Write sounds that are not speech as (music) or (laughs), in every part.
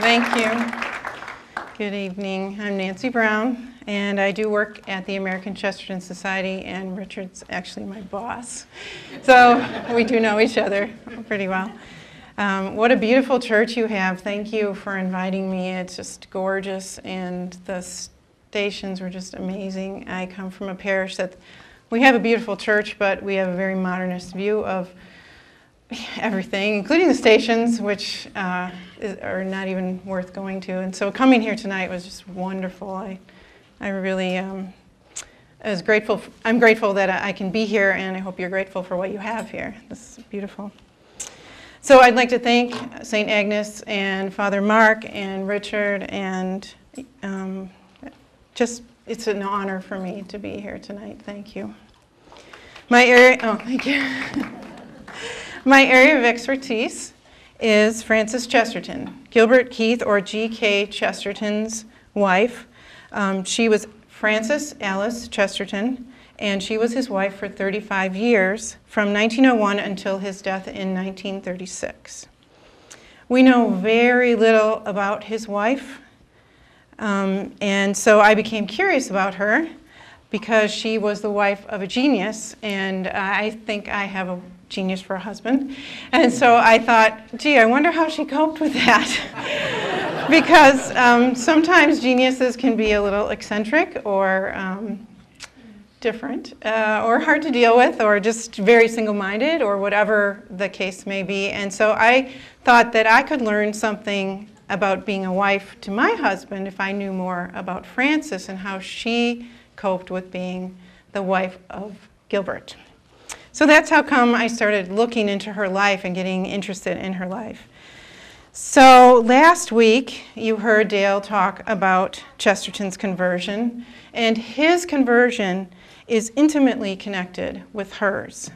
Thank you. Good evening. I'm Nancy Brown, and I do work at the American Chesterton Society, and Richard's actually my boss. So we do know each other pretty well. Um, what a beautiful church you have. Thank you for inviting me. It's just gorgeous, and the stations were just amazing. I come from a parish that we have a beautiful church, but we have a very modernist view of (laughs) everything, including the stations, which uh, are not even worth going to. And so coming here tonight was just wonderful. I, I really um, I was grateful. For, I'm grateful that I can be here, and I hope you're grateful for what you have here. This is beautiful. So I'd like to thank St. Agnes and Father Mark and Richard, and um, just it's an honor for me to be here tonight. Thank you. My area. Oh, thank you. (laughs) My area of expertise is Frances Chesterton, Gilbert Keith or G.K. Chesterton's wife. Um, she was Frances Alice Chesterton, and she was his wife for 35 years, from 1901 until his death in 1936. We know very little about his wife, um, and so I became curious about her because she was the wife of a genius, and I think I have a genius for a husband. And so I thought, gee, I wonder how she coped with that. (laughs) because um, sometimes geniuses can be a little eccentric or um, different, uh, or hard to deal with, or just very single minded, or whatever the case may be. And so I thought that I could learn something about being a wife to my husband if I knew more about Frances and how she coped with being the wife of Gilbert. So that's how come I started looking into her life and getting interested in her life. So last week, you heard Dale talk about Chesterton's conversion, and his conversion is intimately connected with hers.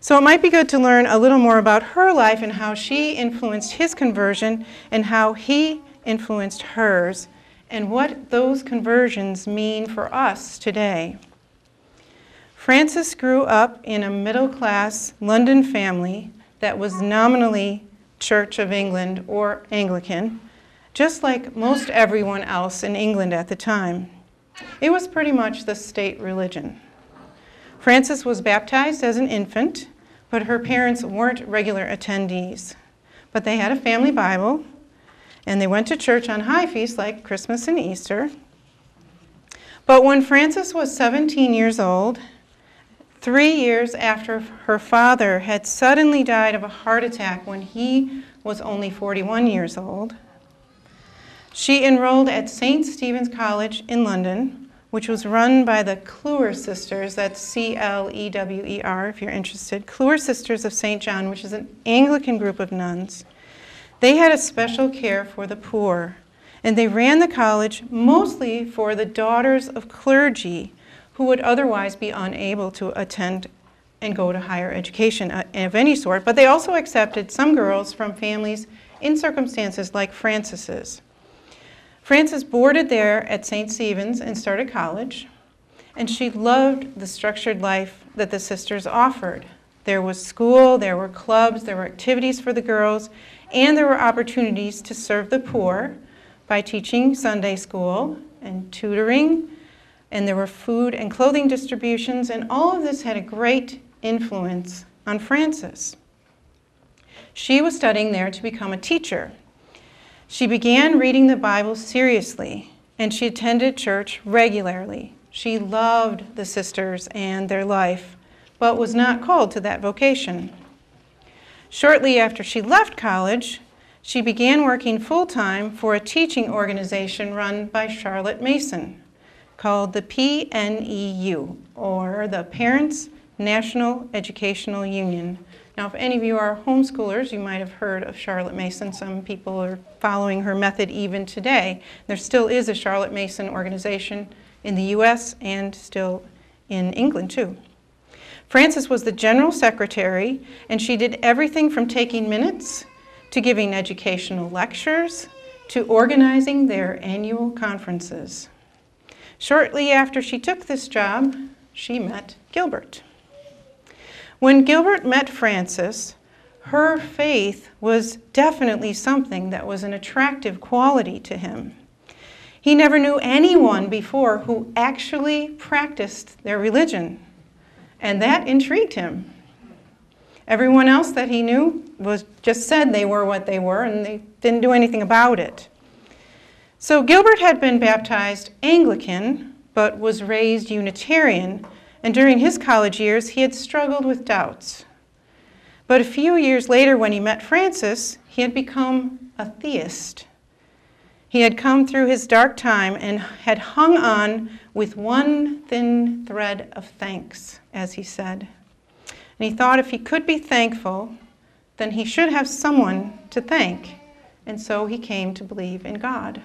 So it might be good to learn a little more about her life and how she influenced his conversion and how he influenced hers and what those conversions mean for us today. Frances grew up in a middle class London family that was nominally Church of England or Anglican, just like most everyone else in England at the time. It was pretty much the state religion. Frances was baptized as an infant, but her parents weren't regular attendees. But they had a family Bible, and they went to church on high feasts like Christmas and Easter. But when Frances was 17 years old, three years after her father had suddenly died of a heart attack when he was only 41 years old, she enrolled at St. Stephen's College in London, which was run by the Clewer Sisters, that's C L E W E R if you're interested, Clewer Sisters of St. John, which is an Anglican group of nuns. They had a special care for the poor, and they ran the college mostly for the daughters of clergy who would otherwise be unable to attend and go to higher education uh, of any sort. But they also accepted some girls from families in circumstances like Frances's. Frances boarded there at St. Stephen's and started college, and she loved the structured life that the sisters offered. There was school, there were clubs, there were activities for the girls, and there were opportunities to serve the poor by teaching Sunday school and tutoring, and there were food and clothing distributions, and all of this had a great influence on Frances. She was studying there to become a teacher. She began reading the Bible seriously, and she attended church regularly. She loved the sisters and their life, but was not called to that vocation. Shortly after she left college, she began working full time for a teaching organization run by Charlotte Mason called the PNEU, or the Parents National Educational Union. Now, if any of you are homeschoolers, you might have heard of Charlotte Mason. Some people are following her method even today. There still is a Charlotte Mason organization in the US and still in England, too. Frances was the general secretary, and she did everything from taking minutes to giving educational lectures to organizing their annual conferences. Shortly after she took this job, she met Gilbert. When Gilbert met Frances, her faith was definitely something that was an attractive quality to him. He never knew anyone before who actually practiced their religion, and that intrigued him. Everyone else that he knew was just said they were what they were, and they didn't do anything about it. So Gilbert had been baptized Anglican, but was raised Unitarian, and during his college years he had struggled with doubts. But a few years later, when he met Frances, he had become a theist. He had come through his dark time and had hung on with one thin thread of thanks, as he said. And he thought if he could be thankful, then he should have someone to thank. And so he came to believe in God.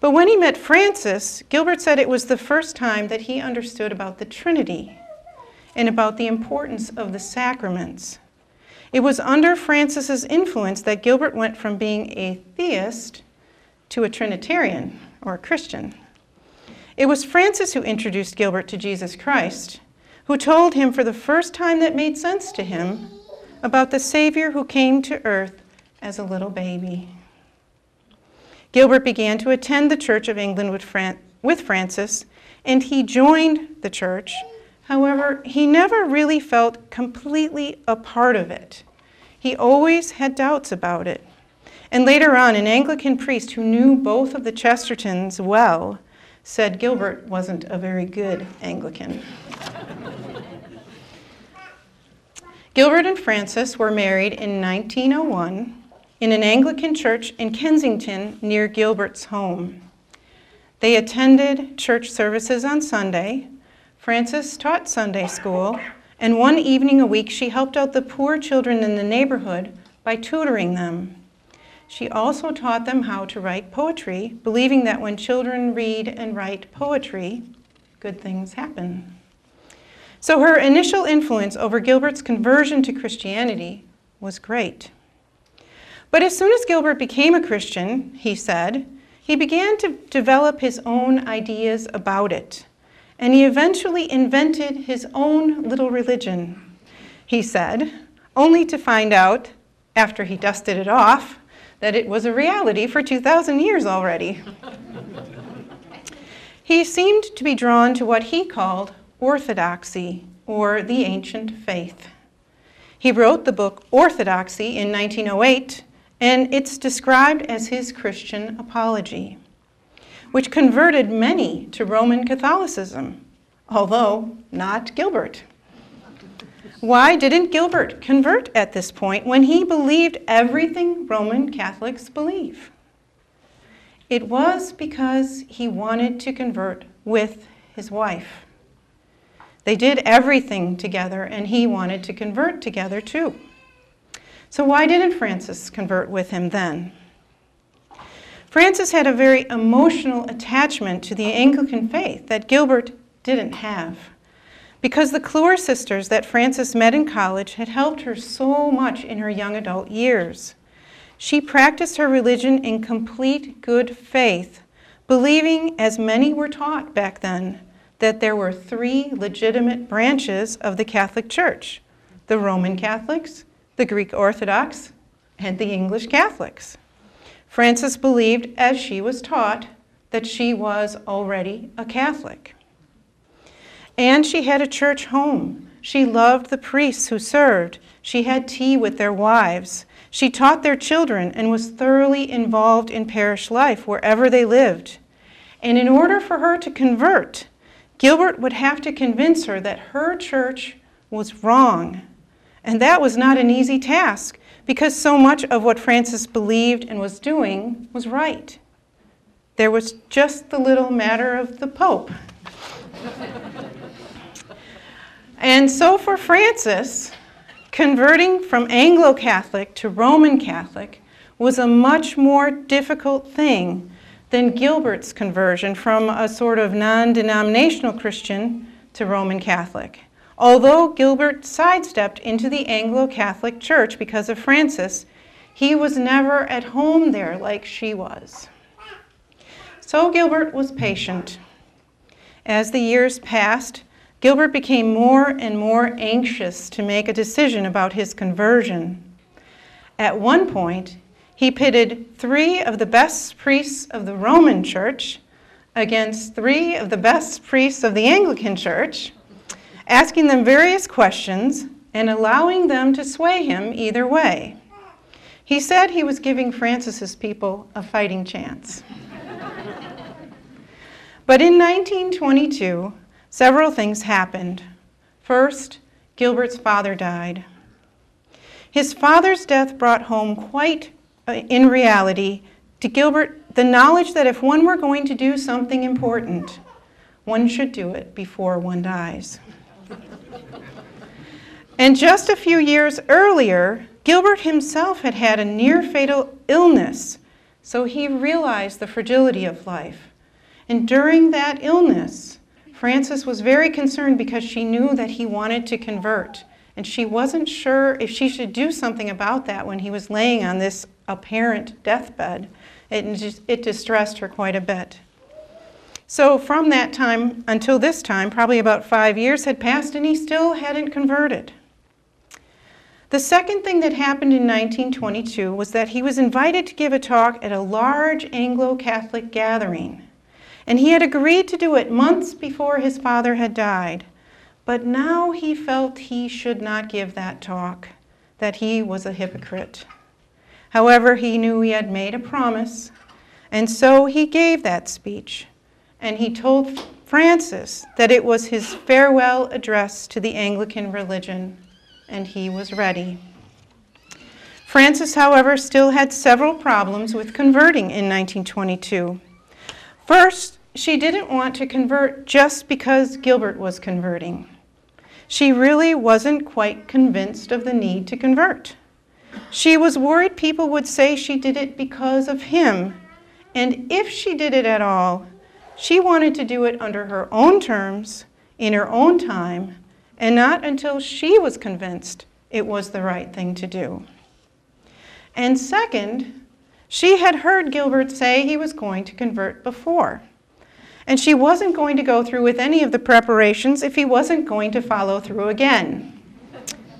But when he met Frances, Gilbert said it was the first time that he understood about the Trinity and about the importance of the sacraments. It was under Frances's influence that Gilbert went from being a theist to a Trinitarian or a Christian. It was Frances who introduced Gilbert to Jesus Christ, who told him for the first time that made sense to him about the Savior who came to earth as a little baby. Gilbert began to attend the Church of England with, Fran- with Frances, and he joined the church However, he never really felt completely a part of it. He always had doubts about it. And later on, an Anglican priest who knew both of the Chestertons well said Gilbert wasn't a very good Anglican. Gilbert and Frances were married in 1901 in an Anglican church in Kensington near Gilbert's home. They attended church services on Sunday, Frances taught Sunday school, and one evening a week she helped out the poor children in the neighborhood by tutoring them. She also taught them how to write poetry, believing that when children read and write poetry, good things happen. So her initial influence over Gilbert's conversion to Christianity was great. But as soon as Gilbert became a Christian, he said, he began to develop his own ideas about it and he eventually invented his own little religion, he said, only to find out, after he dusted it off, that it was a reality for 2,000 years already. he seemed to be drawn to what he called orthodoxy, or the ancient faith. He wrote the book Orthodoxy in 1908, and it's described as his Christian apology which converted many to Roman Catholicism, although not Gilbert. Why didn't Gilbert convert at this point when he believed everything Roman Catholics believe? It was because he wanted to convert with his wife. They did everything together, and he wanted to convert together too. So, why didn't Frances convert with him then? Frances had a very emotional attachment to the Anglican faith that Gilbert didn't have. Because the Clewer sisters that Frances met in college had helped her so much in her young adult years. She practiced her religion in complete good faith, believing, as many were taught back then, that there were three legitimate branches of the Catholic Church the Roman Catholics, the Greek Orthodox, and the English Catholics. Frances believed, as she was taught, that she was already a Catholic. And she had a church home. She loved the priests who served. She had tea with their wives. She taught their children and was thoroughly involved in parish life wherever they lived. And in order for her to convert, Gilbert would have to convince her that her church was wrong. And that was not an easy task because so much of what Frances believed and was doing was right. There was just the little matter of the Pope. and so for Frances, converting from Anglo Catholic to Roman Catholic was a much more difficult thing than Gilbert's conversion from a sort of non denominational Christian to Roman Catholic. Although Gilbert sidestepped into the Anglo Catholic Church because of Frances, he was never at home there like she was. So Gilbert was patient. As the years passed, Gilbert became more and more anxious to make a decision about his conversion. At one point, he pitted three of the best priests of the Roman Church against three of the best priests of the Anglican Church, asking them various questions and allowing them to sway him either way. He said he was giving Frances's people a fighting chance. but in 1922, several things happened. First, Gilbert's father died. His father's death brought home quite uh, in reality to Gilbert the knowledge that if one were going to do something important, one should do it before one dies. And just a few years earlier, Gilbert himself had had a near fatal illness, so he realized the fragility of life. And during that illness, Frances was very concerned because she knew that he wanted to convert. And she wasn't sure if she should do something about that when he was laying on this apparent deathbed. It, it distressed her quite a bit. So, from that time until this time, probably about five years had passed, and he still hadn't converted. The second thing that happened in 1922 was that he was invited to give a talk at a large Anglo Catholic gathering. And he had agreed to do it months before his father had died. But now he felt he should not give that talk, that he was a hypocrite. However, he knew he had made a promise, and so he gave that speech. And he told Frances that it was his farewell address to the Anglican religion and he was ready. Frances, however, still had several problems with converting in 1922. First, she didn't want to convert just because Gilbert was converting. She really wasn't quite convinced of the need to convert. She was worried people would say she did it because of him, and if she did it at all, she wanted to do it under her own terms, in her own time, and not until she was convinced it was the right thing to do. And second, she had heard Gilbert say he was going to convert before. And she wasn't going to go through with any of the preparations if he wasn't going to follow through again.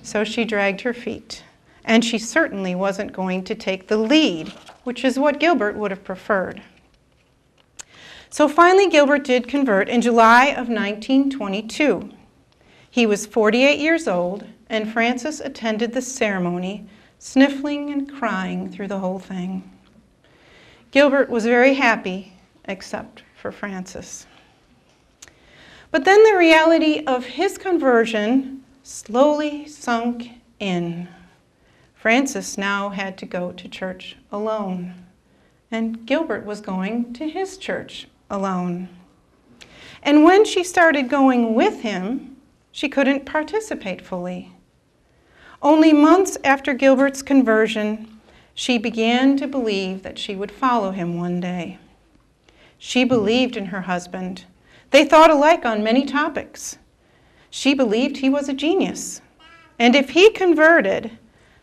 So she dragged her feet. And she certainly wasn't going to take the lead, which is what Gilbert would have preferred. So finally, Gilbert did convert in July of 1922. He was 48 years old, and Frances attended the ceremony, sniffling and crying through the whole thing. Gilbert was very happy, except for Frances. But then the reality of his conversion slowly sunk in. Frances now had to go to church alone, and Gilbert was going to his church alone. And when she started going with him, she couldn't participate fully. Only months after Gilbert's conversion, she began to believe that she would follow him one day. She believed in her husband. They thought alike on many topics. She believed he was a genius. And if he converted,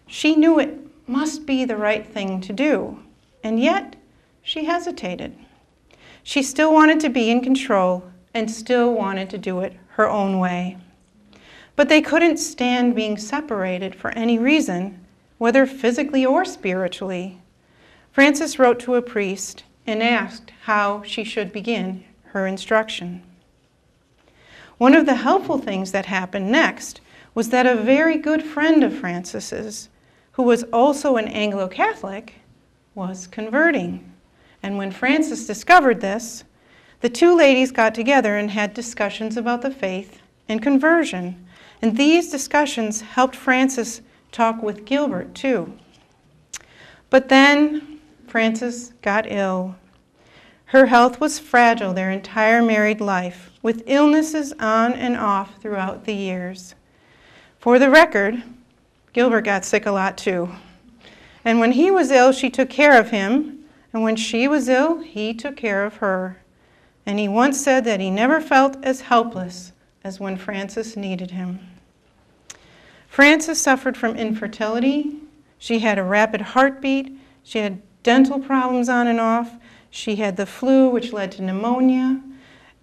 she knew it must be the right thing to do. And yet, she hesitated. She still wanted to be in control and still wanted to do it her own way. But they couldn't stand being separated for any reason, whether physically or spiritually. Frances wrote to a priest and asked how she should begin her instruction. One of the helpful things that happened next was that a very good friend of Frances's, who was also an Anglo Catholic, was converting. And when Frances discovered this, the two ladies got together and had discussions about the faith and conversion. And these discussions helped Frances talk with Gilbert, too. But then Frances got ill. Her health was fragile their entire married life, with illnesses on and off throughout the years. For the record, Gilbert got sick a lot too. And when he was ill, she took care of him, and when she was ill, he took care of her. And he once said that he never felt as helpless as when Frances needed him. Frances suffered from infertility. She had a rapid heartbeat. She had dental problems on and off. She had the flu, which led to pneumonia.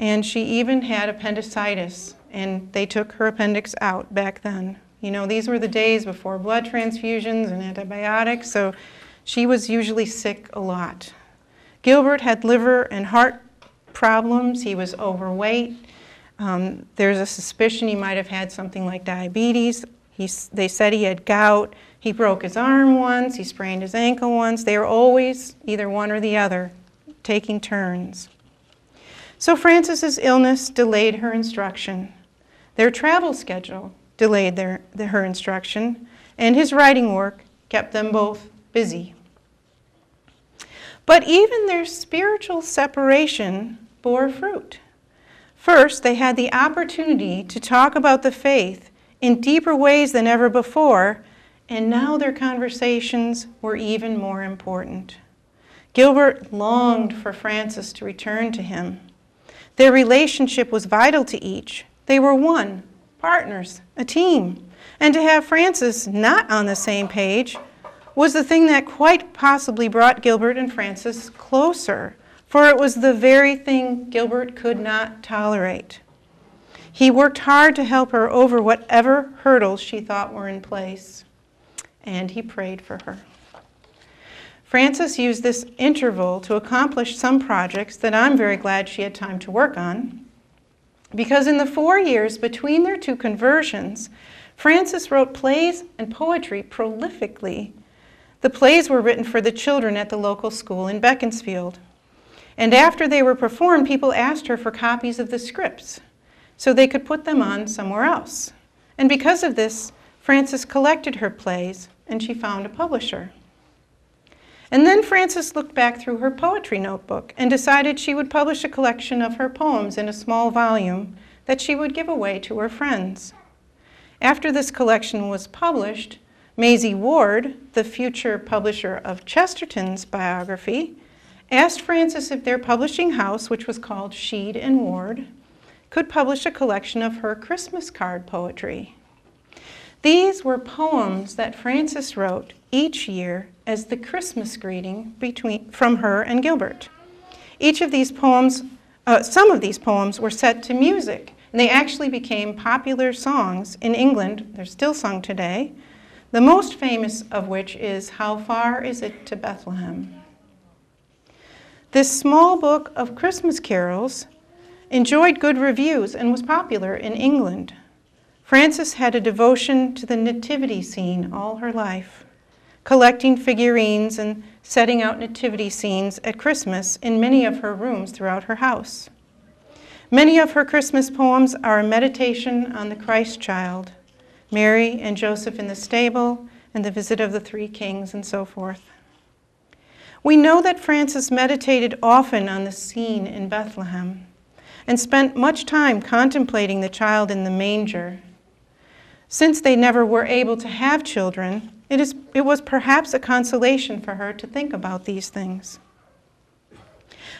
And she even had appendicitis and they took her appendix out back then. You know, these were the days before blood transfusions and antibiotics, so she was usually sick a lot. Gilbert had liver and heart problems, he was overweight. Um, there's a suspicion he might have had something like diabetes. He, they said he had gout. He broke his arm once, he sprained his ankle once. They were always either one or the other, taking turns. So Frances's illness delayed her instruction. Their travel schedule delayed their, the, her instruction, and his writing work kept them both busy. But even their spiritual separation bore fruit. First, they had the opportunity to talk about the faith in deeper ways than ever before, and now their conversations were even more important. Gilbert longed for Frances to return to him. Their relationship was vital to each. They were one, partners, a team. And to have Frances not on the same page was the thing that quite possibly brought Gilbert and Frances closer for it was the very thing Gilbert could not tolerate. He worked hard to help her over whatever hurdles she thought were in place, and he prayed for her. Frances used this interval to accomplish some projects that I'm very glad she had time to work on. Because in the four years between their two conversions, Frances wrote plays and poetry prolifically. The plays were written for the children at the local school in Beaconsfield. And after they were performed, people asked her for copies of the scripts so they could put them on somewhere else. And because of this, Frances collected her plays and she found a publisher. And then Frances looked back through her poetry notebook and decided she would publish a collection of her poems in a small volume that she would give away to her friends. After this collection was published, Maisie Ward, the future publisher of Chesterton's biography, asked Frances if their publishing house, which was called Sheed and Ward, could publish a collection of her Christmas card poetry. These were poems that Frances wrote each year as the Christmas greeting between, from her and Gilbert. Each of these poems, uh, some of these poems were set to music, and they actually became popular songs in England. They're still sung today. The most famous of which is How Far Is It to Bethlehem? This small book of Christmas carols enjoyed good reviews and was popular in England. Frances had a devotion to the nativity scene all her life, collecting figurines and setting out nativity scenes at Christmas in many of her rooms throughout her house. Many of her Christmas poems are a meditation on the Christ child, Mary and Joseph in the stable, and the visit of the three kings, and so forth. We know that Frances meditated often on the scene in Bethlehem and spent much time contemplating the child in the manger. Since they never were able to have children, it, is, it was perhaps a consolation for her to think about these things.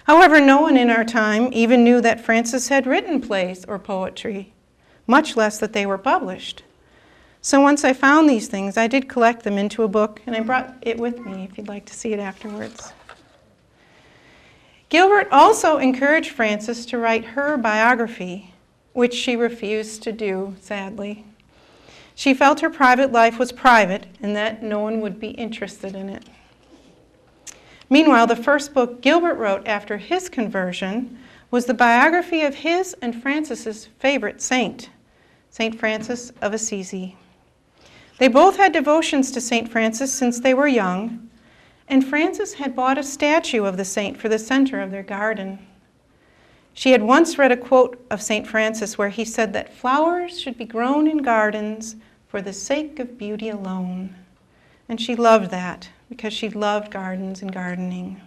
However, no one in our time even knew that Frances had written plays or poetry, much less that they were published. So once I found these things, I did collect them into a book, and I brought it with me if you'd like to see it afterwards. Gilbert also encouraged Frances to write her biography, which she refused to do, sadly. She felt her private life was private and that no one would be interested in it. Meanwhile, the first book Gilbert wrote after his conversion was the biography of his and Frances's favorite saint, St. Francis of Assisi. They both had devotions to St. Francis since they were young, and Frances had bought a statue of the saint for the center of their garden. She had once read a quote of St. Francis where he said that flowers should be grown in gardens for the sake of beauty alone. And she loved that because she loved gardens and gardening.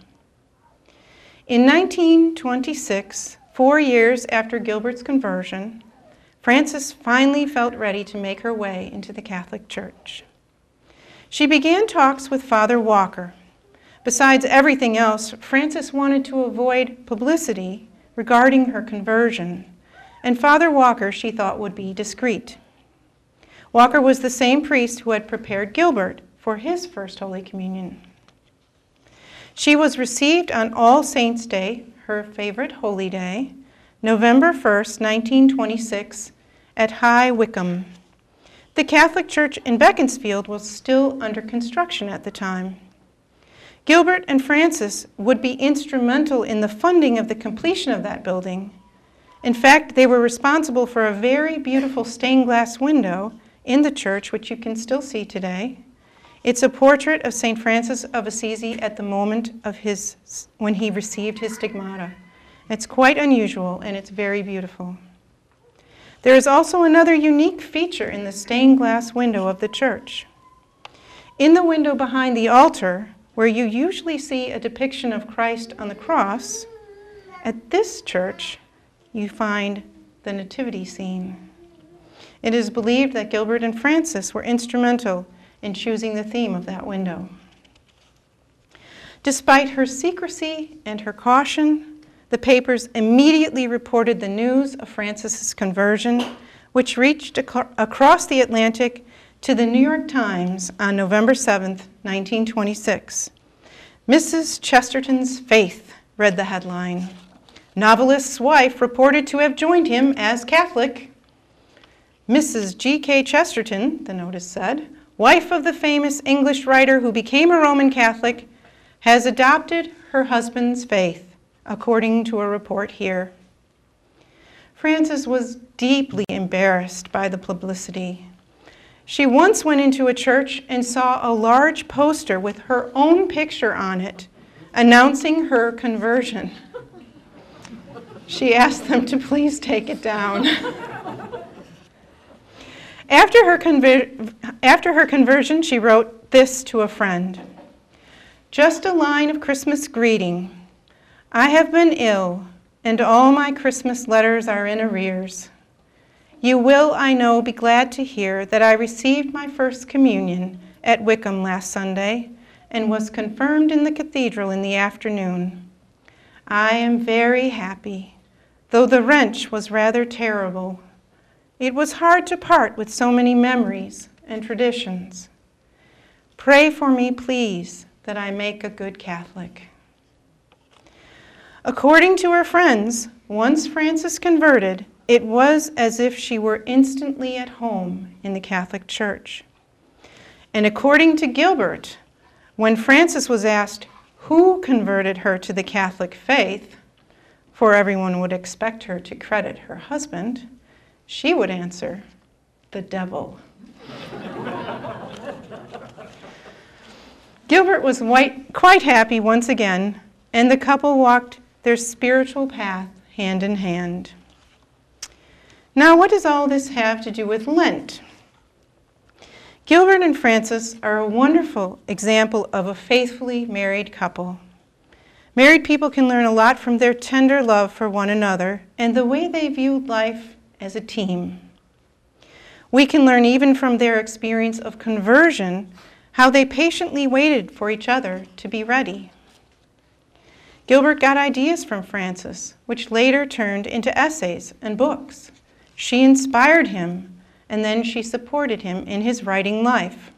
In 1926, four years after Gilbert's conversion, Frances finally felt ready to make her way into the Catholic Church. She began talks with Father Walker. Besides everything else, Frances wanted to avoid publicity regarding her conversion, and Father Walker she thought would be discreet. Walker was the same priest who had prepared Gilbert for his first Holy Communion. She was received on All Saints' Day, her favorite holy day, November 1st, 1926, at High Wycombe. The Catholic Church in Beaconsfield was still under construction at the time. Gilbert and Frances would be instrumental in the funding of the completion of that building. In fact, they were responsible for a very beautiful stained glass window in the church, which you can still see today. It's a portrait of St. Francis of Assisi at the moment of his when he received his stigmata. It's quite unusual and it's very beautiful. There is also another unique feature in the stained glass window of the church. In the window behind the altar, where you usually see a depiction of Christ on the cross, at this church you find the nativity scene. It is believed that Gilbert and Frances were instrumental in choosing the theme of that window. Despite her secrecy and her caution, the papers immediately reported the news of Frances's conversion, which reached ac- across the Atlantic to the New York Times on November 7, 1926. Mrs. Chesterton's Faith, read the headline. Novelist's wife reported to have joined him as Catholic. Mrs. G.K. Chesterton, the notice said, wife of the famous English writer who became a Roman Catholic, has adopted her husband's faith, according to a report here. Frances was deeply embarrassed by the publicity. She once went into a church and saw a large poster with her own picture on it announcing her conversion. She asked them to please take it down. after, her conver- after her conversion, she wrote this to a friend Just a line of Christmas greeting. I have been ill, and all my Christmas letters are in arrears. You will, I know, be glad to hear that I received my first communion at Wycombe last Sunday and was confirmed in the cathedral in the afternoon. I am very happy, though the wrench was rather terrible. It was hard to part with so many memories and traditions. Pray for me, please, that I make a good Catholic. According to her friends, once Frances converted, it was as if she were instantly at home in the Catholic Church. And according to Gilbert, when Frances was asked who converted her to the Catholic faith, for everyone would expect her to credit her husband, she would answer, the devil. (laughs) Gilbert was quite happy once again, and the couple walked their spiritual path hand in hand. Now, what does all this have to do with Lent? Gilbert and Frances are a wonderful example of a faithfully married couple. Married people can learn a lot from their tender love for one another and the way they viewed life as a team. We can learn even from their experience of conversion how they patiently waited for each other to be ready. Gilbert got ideas from Frances, which later turned into essays and books. She inspired him, and then she supported him in his writing life.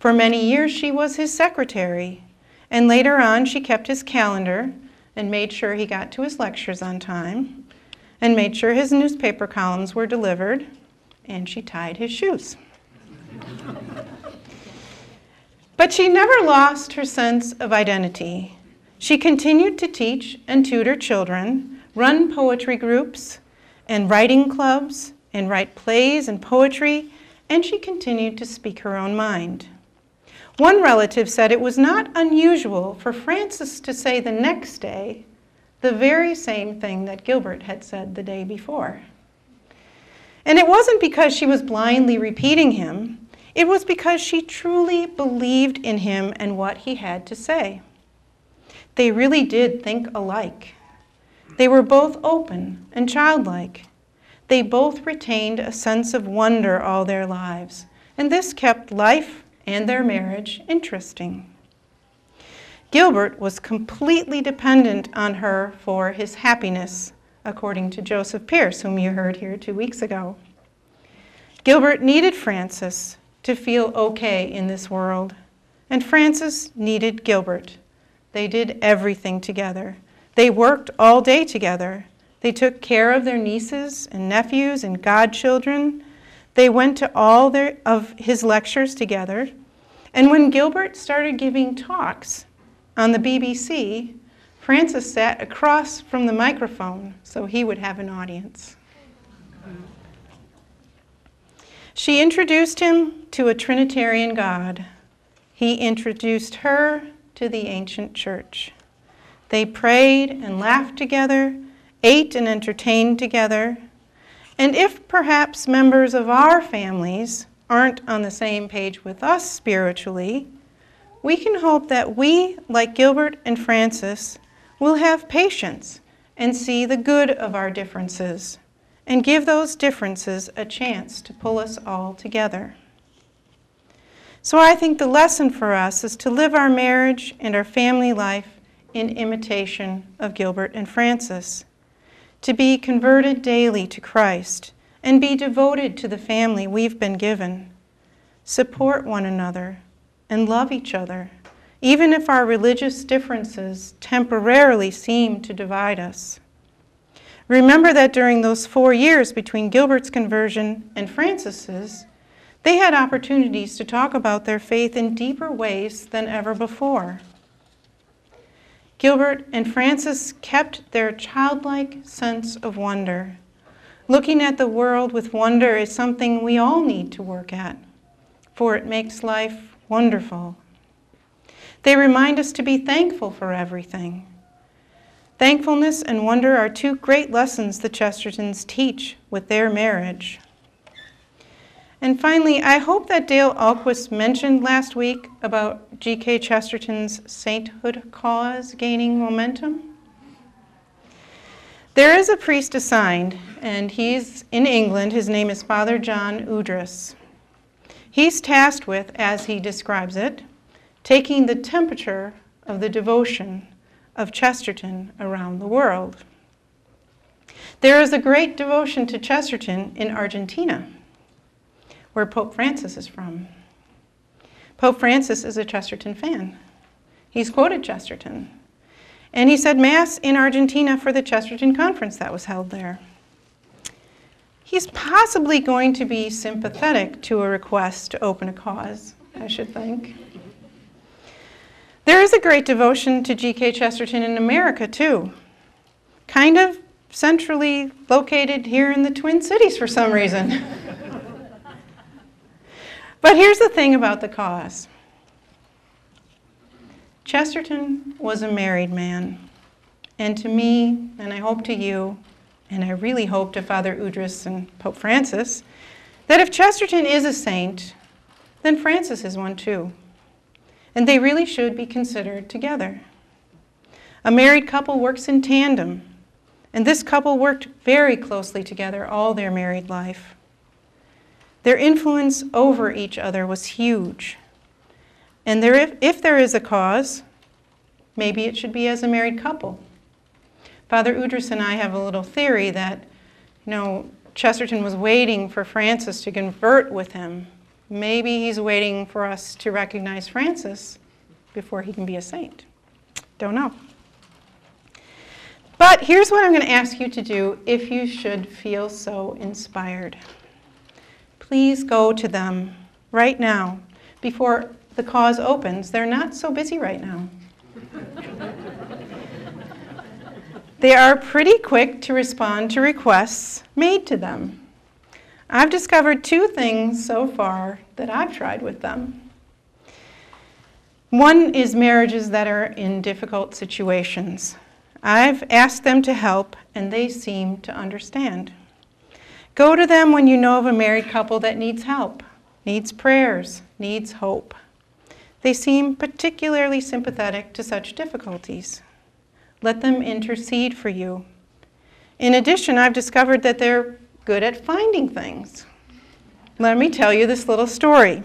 For many years, she was his secretary, and later on, she kept his calendar and made sure he got to his lectures on time, and made sure his newspaper columns were delivered, and she tied his shoes. but she never lost her sense of identity. She continued to teach and tutor children, run poetry groups, and writing clubs and write plays and poetry, and she continued to speak her own mind. One relative said it was not unusual for Frances to say the next day the very same thing that Gilbert had said the day before. And it wasn't because she was blindly repeating him, it was because she truly believed in him and what he had to say. They really did think alike. They were both open and childlike. They both retained a sense of wonder all their lives, and this kept life and their marriage interesting. Gilbert was completely dependent on her for his happiness, according to Joseph Pearce, whom you heard here two weeks ago. Gilbert needed Frances to feel okay in this world, and Frances needed Gilbert. They did everything together. They worked all day together. They took care of their nieces and nephews and godchildren. They went to all their, of his lectures together. And when Gilbert started giving talks on the BBC, Frances sat across from the microphone so he would have an audience. She introduced him to a Trinitarian God. He introduced her to the ancient church. They prayed and laughed together, ate and entertained together. And if perhaps members of our families aren't on the same page with us spiritually, we can hope that we, like Gilbert and Frances, will have patience and see the good of our differences and give those differences a chance to pull us all together. So I think the lesson for us is to live our marriage and our family life in imitation of Gilbert and Frances, to be converted daily to Christ and be devoted to the family we've been given, support one another, and love each other, even if our religious differences temporarily seem to divide us. Remember that during those four years between Gilbert's conversion and Frances's, they had opportunities to talk about their faith in deeper ways than ever before. Gilbert and Frances kept their childlike sense of wonder. Looking at the world with wonder is something we all need to work at, for it makes life wonderful. They remind us to be thankful for everything. Thankfulness and wonder are two great lessons the Chestertons teach with their marriage. And finally, I hope that Dale Ahlquist mentioned last week about G.K. Chesterton's sainthood cause gaining momentum. There is a priest assigned, and he's in England. His name is Father John Udris. He's tasked with, as he describes it, taking the temperature of the devotion of Chesterton around the world. There is a great devotion to Chesterton in Argentina where Pope Francis is from. Pope Francis is a Chesterton fan. He's quoted Chesterton. And he said Mass in Argentina for the Chesterton conference that was held there. He's possibly going to be sympathetic to a request to open a cause, I should think. There is a great devotion to G.K. Chesterton in America, too. Kind of centrally located here in the Twin Cities for some reason. (laughs) But here's the thing about the cause Chesterton was a married man. And to me, and I hope to you, and I really hope to Father Udris and Pope Francis, that if Chesterton is a saint, then Frances is one too. And they really should be considered together. A married couple works in tandem, and this couple worked very closely together all their married life. Their influence over each other was huge. And there, if, if there is a cause, maybe it should be as a married couple. Father Udris and I have a little theory that, you know, Chesterton was waiting for Frances to convert with him. Maybe he's waiting for us to recognize Frances before he can be a saint. Don't know. But here's what I'm going to ask you to do if you should feel so inspired please go to them right now before the cause opens. They're not so busy right now. (laughs) they are pretty quick to respond to requests made to them. I've discovered two things so far that I've tried with them. One is marriages that are in difficult situations. I've asked them to help, and they seem to understand. Go to them when you know of a married couple that needs help, needs prayers, needs hope. They seem particularly sympathetic to such difficulties. Let them intercede for you. In addition, I've discovered that they're good at finding things. Let me tell you this little story.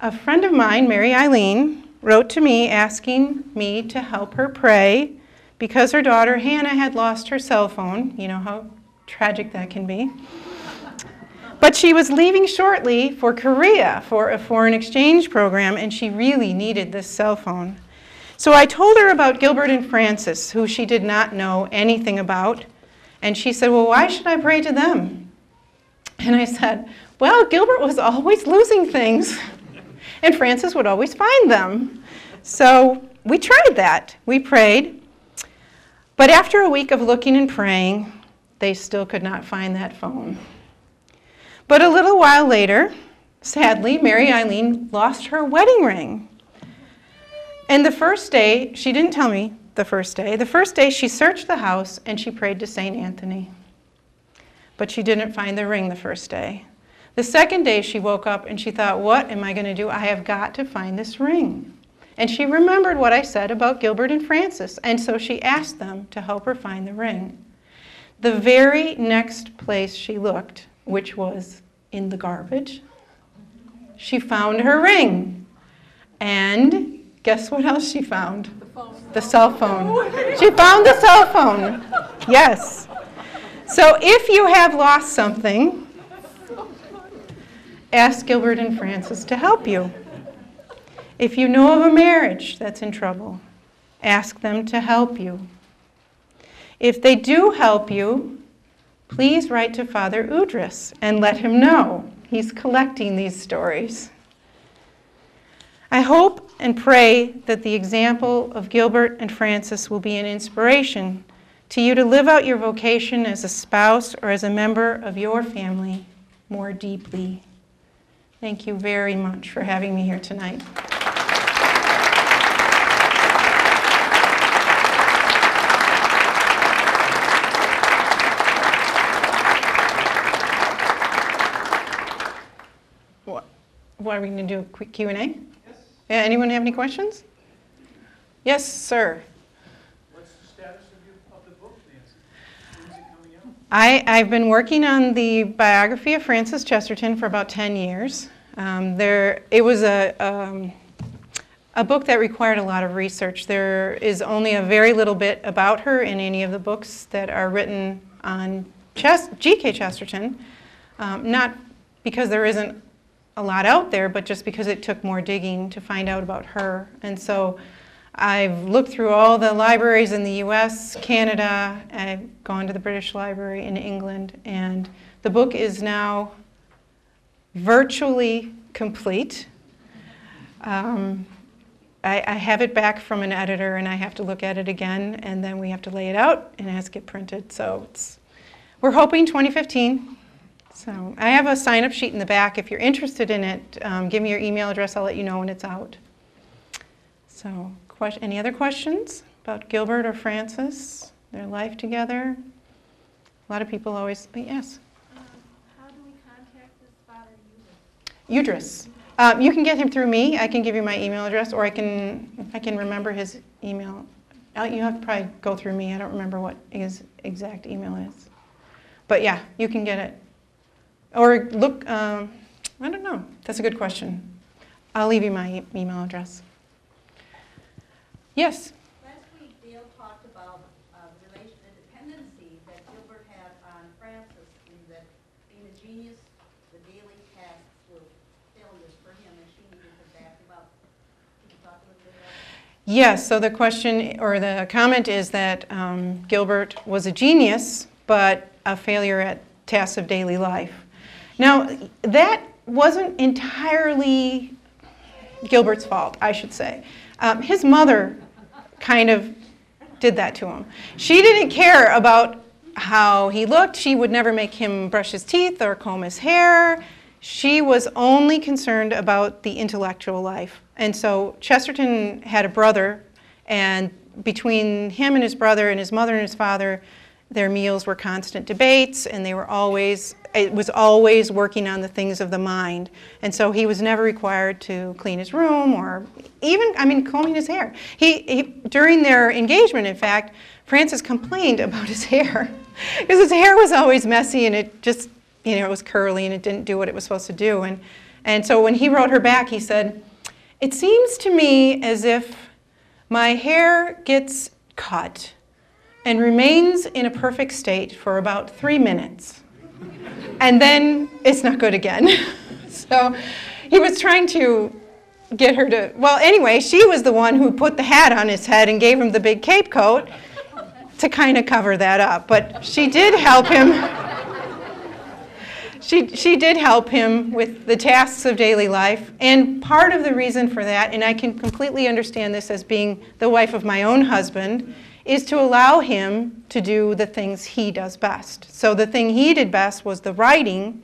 A friend of mine, Mary Eileen, wrote to me asking me to help her pray because her daughter Hannah had lost her cell phone. You know how tragic that can be. But she was leaving shortly for Korea for a foreign exchange program, and she really needed this cell phone. So I told her about Gilbert and Frances, who she did not know anything about, And she said, Well, why should I pray to them? And I said, Well, Gilbert was always losing things, (laughs) and Frances would always find them. So we tried that. We prayed. But after a week of looking and praying, they still could not find that phone. But a little while later, sadly, Mary Eileen lost her wedding ring. And the first day, she didn't tell me the first day. The first day, she searched the house and she prayed to St. Anthony. But she didn't find the ring the first day. The second day, she woke up and she thought, What am I going to do? I have got to find this ring. And she remembered what I said about Gilbert and Frances, and so she asked them to help her find the ring. The very next place she looked, which was in the garbage, she found her ring. And guess what else she found? The, the cell phone. She found the cell phone. Yes. So if you have lost something, ask Gilbert and Frances to help you. If you know of a marriage that's in trouble, ask them to help you. If they do help you, please write to Father Udris and let him know. He's collecting these stories. I hope and pray that the example of Gilbert and Frances will be an inspiration to you to live out your vocation as a spouse or as a member of your family more deeply. Thank you very much for having me here tonight. What are we going to do? A quick Q and A? Yeah, anyone have any questions? Yes, sir. What's the status of, your, of the book, Nancy? When's it coming out? I, I've been working on the biography of Frances Chesterton for about 10 years. Um, there, it was a, um, a book that required a lot of research. There is only a very little bit about her in any of the books that are written on G.K. Chesterton, um, not because there isn't a lot out there, but just because it took more digging to find out about her. And so I've looked through all the libraries in the US, Canada, I've gone to the British Library in England, and the book is now virtually complete. Um, I, I, have it back from an editor and I have to look at it again, and then we have to lay it out and ask it printed. So we're hoping 2015. So I have a sign up sheet in the back. If you're interested in it, um, give me your email address. I'll let you know when it's out. So, any other questions about Gilbert or Frances, their life together? A lot of people always, yes? Um, how do we contact this father Udris? Um, you can get him through me. I can give you my email address, or I can, I can remember his email. You have to probably go through me. I don't remember what his exact email is. But yeah, you can get it or look, um, I don't know. That's a good question. I'll leave you my email address. Yes? Last week, Dale talked about uh, the relation dependency that Gilbert had on Frances, in that being a genius, the daily tasks were failures for him, and she needed to back him up. Can you talk a little bit about that? Yes, so the question or the comment is that um, Gilbert was a genius, but a failure at tasks of daily life. Now, that wasn't entirely Gilbert's fault, I should say. Um, his mother kind of did that to him. She didn't care about how he looked. She would never make him brush his teeth or comb his hair. She was only concerned about the intellectual life. And so Chesterton had a brother, and between him and his brother and his mother and his father, their meals were constant debates, and they were always it was always working on the things of the mind. And so he was never required to clean his room or even, I mean, combing his hair. He, he during their engagement, in fact, Frances complained (laughs) about his hair because his hair was always messy and it just, you know, it was curly and it didn't do what it was supposed to do. And, and so when he wrote her back, he said, It seems to me as if my hair gets cut and remains in a perfect state for about three minutes and then it's not good again. (laughs) so he was trying to get her to, well, anyway, she was the one who put the hat on his head and gave him the big cape coat. to kind of cover that up, but she did help him. (laughs) she, she did help him with the tasks of daily life. And part of the reason for that, and I can completely understand this as being the wife of my own husband, is to allow him to do the things he does best. So the thing he did best was the writing,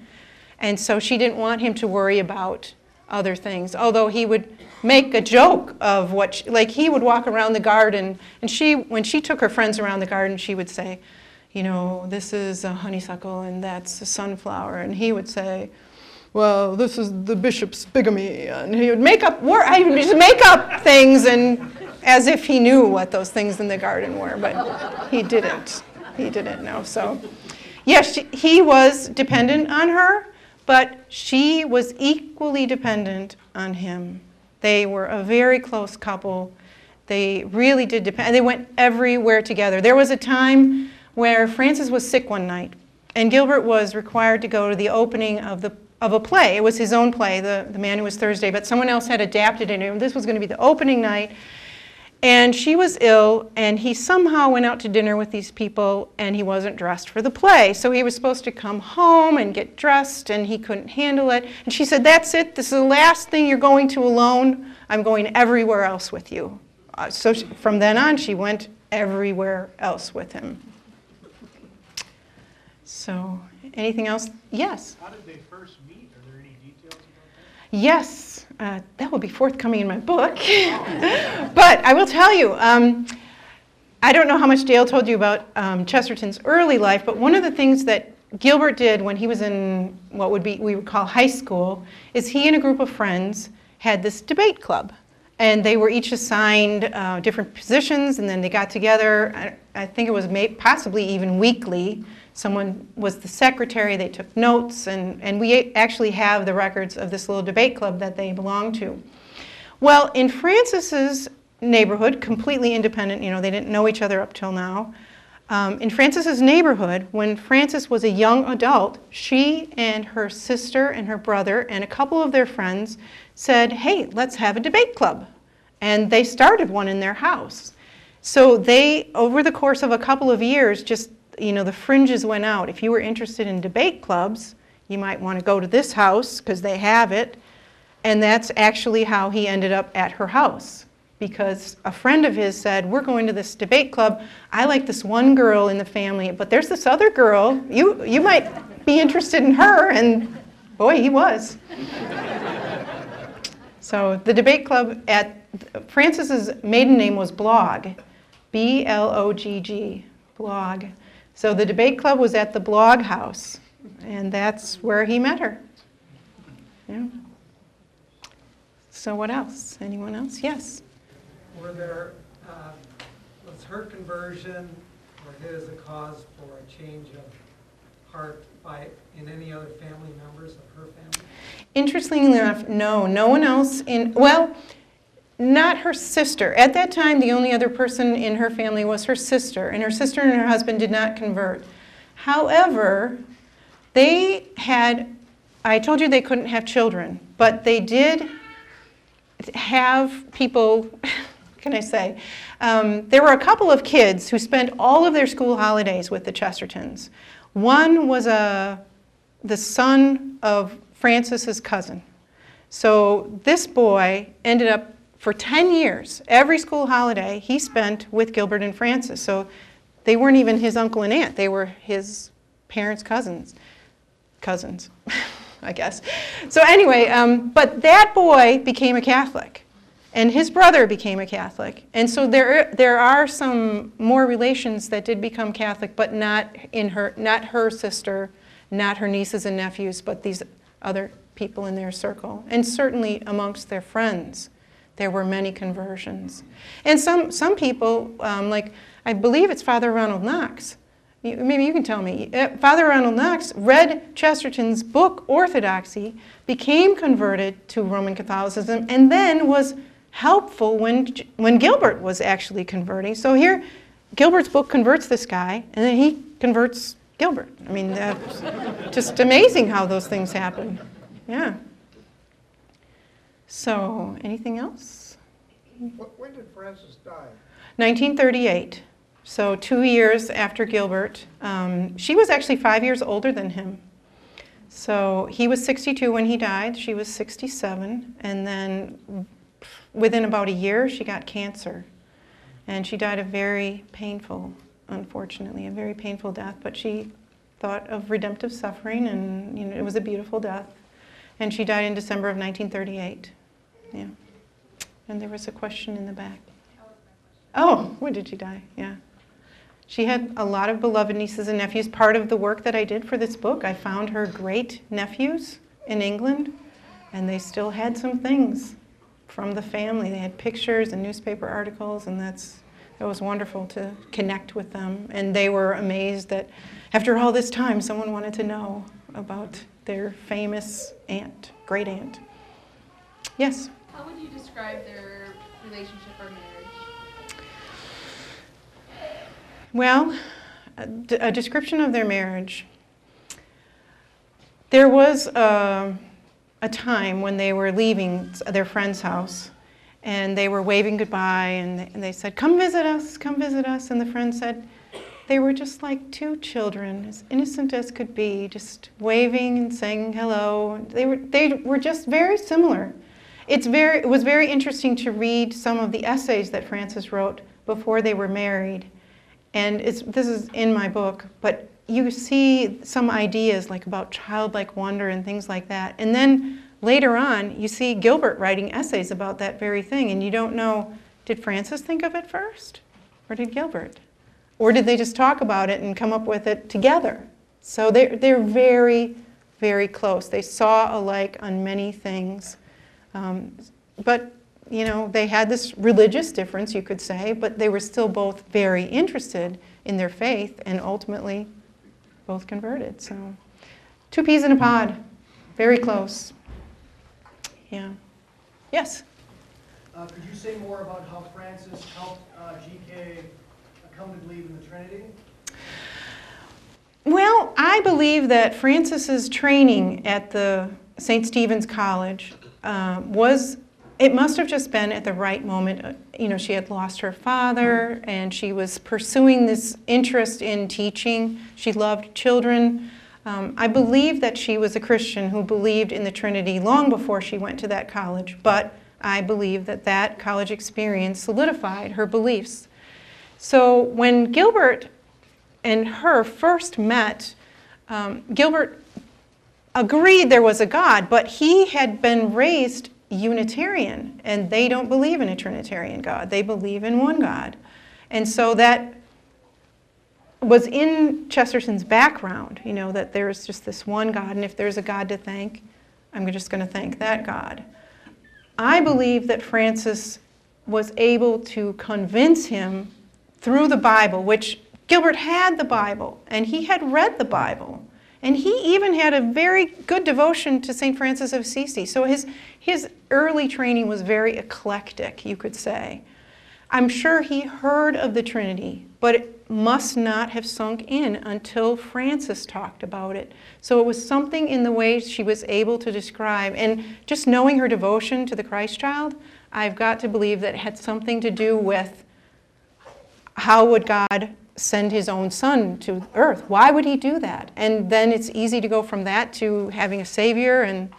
and so she didn't want him to worry about other things. Although he would make a joke of what, she, like he would walk around the garden, and she, when she took her friends around the garden, she would say, you know, this is a honeysuckle and that's a sunflower, and he would say, well, this is the bishop's bigamy, and he would make up, I would just make up things, and as if he knew what those things in the garden were, but he didn't. He didn't know. So, yes, she, he was dependent on her, but she was equally dependent on him. They were a very close couple. They really did depend. They went everywhere together. There was a time where Frances was sick one night, and Gilbert was required to go to the opening of the of a play. It was his own play, The, the Man Who Was Thursday, but someone else had adapted it, and this was going to be the opening night. And she was ill, and he somehow went out to dinner with these people, and he wasn't dressed for the play. So he was supposed to come home and get dressed, and he couldn't handle it. And she said, That's it. This is the last thing you're going to alone. I'm going everywhere else with you. Uh, so she, from then on, she went everywhere else with him. So, anything else? Yes? How did they first meet? Are there any details about that? Yes uh, that will be forthcoming in my book. (laughs) but I will tell you, um, I don't know how much Dale told you about um, Chesterton's early life, but one of the things that Gilbert did when he was in what would be we would call high school is he and a group of friends had this debate club, and they were each assigned uh, different positions, and then they got together. I, I think it was may, possibly even weekly Someone was the secretary, they took notes, and, and we actually have the records of this little debate club that they belonged to. Well, in Frances's neighborhood, completely independent, you know, they didn't know each other up till now. Um, in Frances's neighborhood, when Frances was a young adult, she and her sister and her brother and a couple of their friends said, Hey, let's have a debate club. And they started one in their house. So they, over the course of a couple of years, just you know, the fringes went out. If you were interested in debate clubs, you might want to go to this house because they have it. And that's actually how he ended up at her house because a friend of his said, We're going to this debate club. I like this one girl in the family, but there's this other girl. You, you might be interested in her. And boy, he was. so the debate club at Frances's maiden name was Blogg, B L O G G, Blogg. So the debate club was at the Blogg house, and that's where he met her. Yeah. So what else? Anyone else? Yes. Were there, uh, was her conversion or his a cause for a change of heart by, in any other family members of her family? Interestingly enough, no. No one else in, well, not her sister. At that time, the only other person in her family was her sister, and her sister and her husband did not convert. However, they had, I told you they couldn't have children, but they did have people, (laughs) can I say? Um, there were a couple of kids who spent all of their school holidays with the Chestertons. One was a, the son of Frances's cousin. So this boy ended up for 10 years, every school holiday, he spent with Gilbert and Frances. So they weren't even his uncle and aunt, they were his parents' cousins. Cousins, (laughs) I guess. So, anyway, um, but that boy became a Catholic, and his brother became a Catholic. And so there, there are some more relations that did become Catholic, but not, in her, not her sister, not her nieces and nephews, but these other people in their circle, and certainly amongst their friends there were many conversions. And some, some people, um, like I believe it's Father Ronald Knox, maybe you can tell me. Uh, Father Ronald Knox read Chesterton's book, Orthodoxy, became converted to Roman Catholicism, and then was helpful when, when Gilbert was actually converting. So here, Gilbert's book converts this guy, and then he converts Gilbert. I mean, that's just amazing how those things happen. Yeah. So, anything else? When did Frances die? 1938. So, two years after Gilbert, um, she was actually five years older than him. So, he was 62 when he died, she was 67, and then within about a year, she got cancer. And she died a very painful, unfortunately, a very painful death, but she thought of redemptive suffering, and you know, it was a beautiful death. And she died in December of 1938. Yeah. And there was a question in the back. Oh, when did she die? Yeah. She had a lot of beloved nieces and nephews. Part of the work that I did for this book, I found her great nephews in England, and they still had some things from the family. They had pictures and newspaper articles, and that's it was wonderful to connect with them. And they were amazed that after all this time, someone wanted to know about their famous aunt, great aunt. Yes. Describe their relationship or marriage? Well, a, description of their marriage. There was a, a time when they were leaving their friend's house and they were waving goodbye and they, and they said, Come visit us, come visit us. And the friend said, They were just like two children, as innocent as could be, just waving and saying hello. They were, they were just very similar. It's very, it was very interesting to read some of the essays that Frances wrote before they were married. And this is in my book, but you see some ideas like about childlike wonder and things like that. And then later on, you see Gilbert writing essays about that very thing, and you don't know did Frances think of it first, or did Gilbert? Or did they just talk about it and come up with it together? So they're, they're very, very close. They saw alike on many things. Um, but, you know, they had this religious difference, you could say, but they were still both very interested in their faith and ultimately both converted. So, two peas in a pod, very close. Yeah. Yes? Uh, could you say more about how Frances helped uh, GK come to believe in the Trinity? Well, I believe that Frances's training at the St. Stephen's College uh, was, it must have just been at the right moment. Uh, You know, she had lost her father and she was pursuing this interest in teaching. She loved children. Um, I believe that she was a Christian who believed in the Trinity long before she went to that college, but I believe that that college experience solidified her beliefs. So when Gilbert and her first met, um, Gilbert agreed there was a God, but he had been raised Unitarian, and they don't believe in a Trinitarian God. They believe in one God. And so that was in Chesterton's background, you know, that there's just this one God, and if there's a God to thank, I'm just going to thank that God. I believe that Frances was able to convince him through the Bible, which Gilbert had the Bible, and he had read the Bible. And he even had a very good devotion to St. Francis of Assisi. So his, his early training was very eclectic, you could say. I'm sure he heard of the Trinity, but it must not have sunk in until Frances talked about it. So it was something in the way she was able to describe. And just knowing her devotion to the Christ child, I've got to believe that it had something to do with how would God send his own son to earth? Why would he do that? And then it's easy to go from that to having a savior and,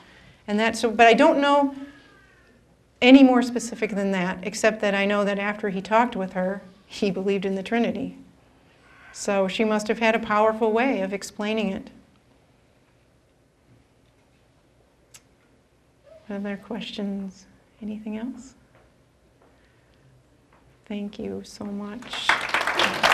and that. So, but I don't know any more specific than that, except that I know that after he talked with her, he believed in the Trinity. So she must have had a powerful way of explaining it. Other questions? Anything else? Thank you so much.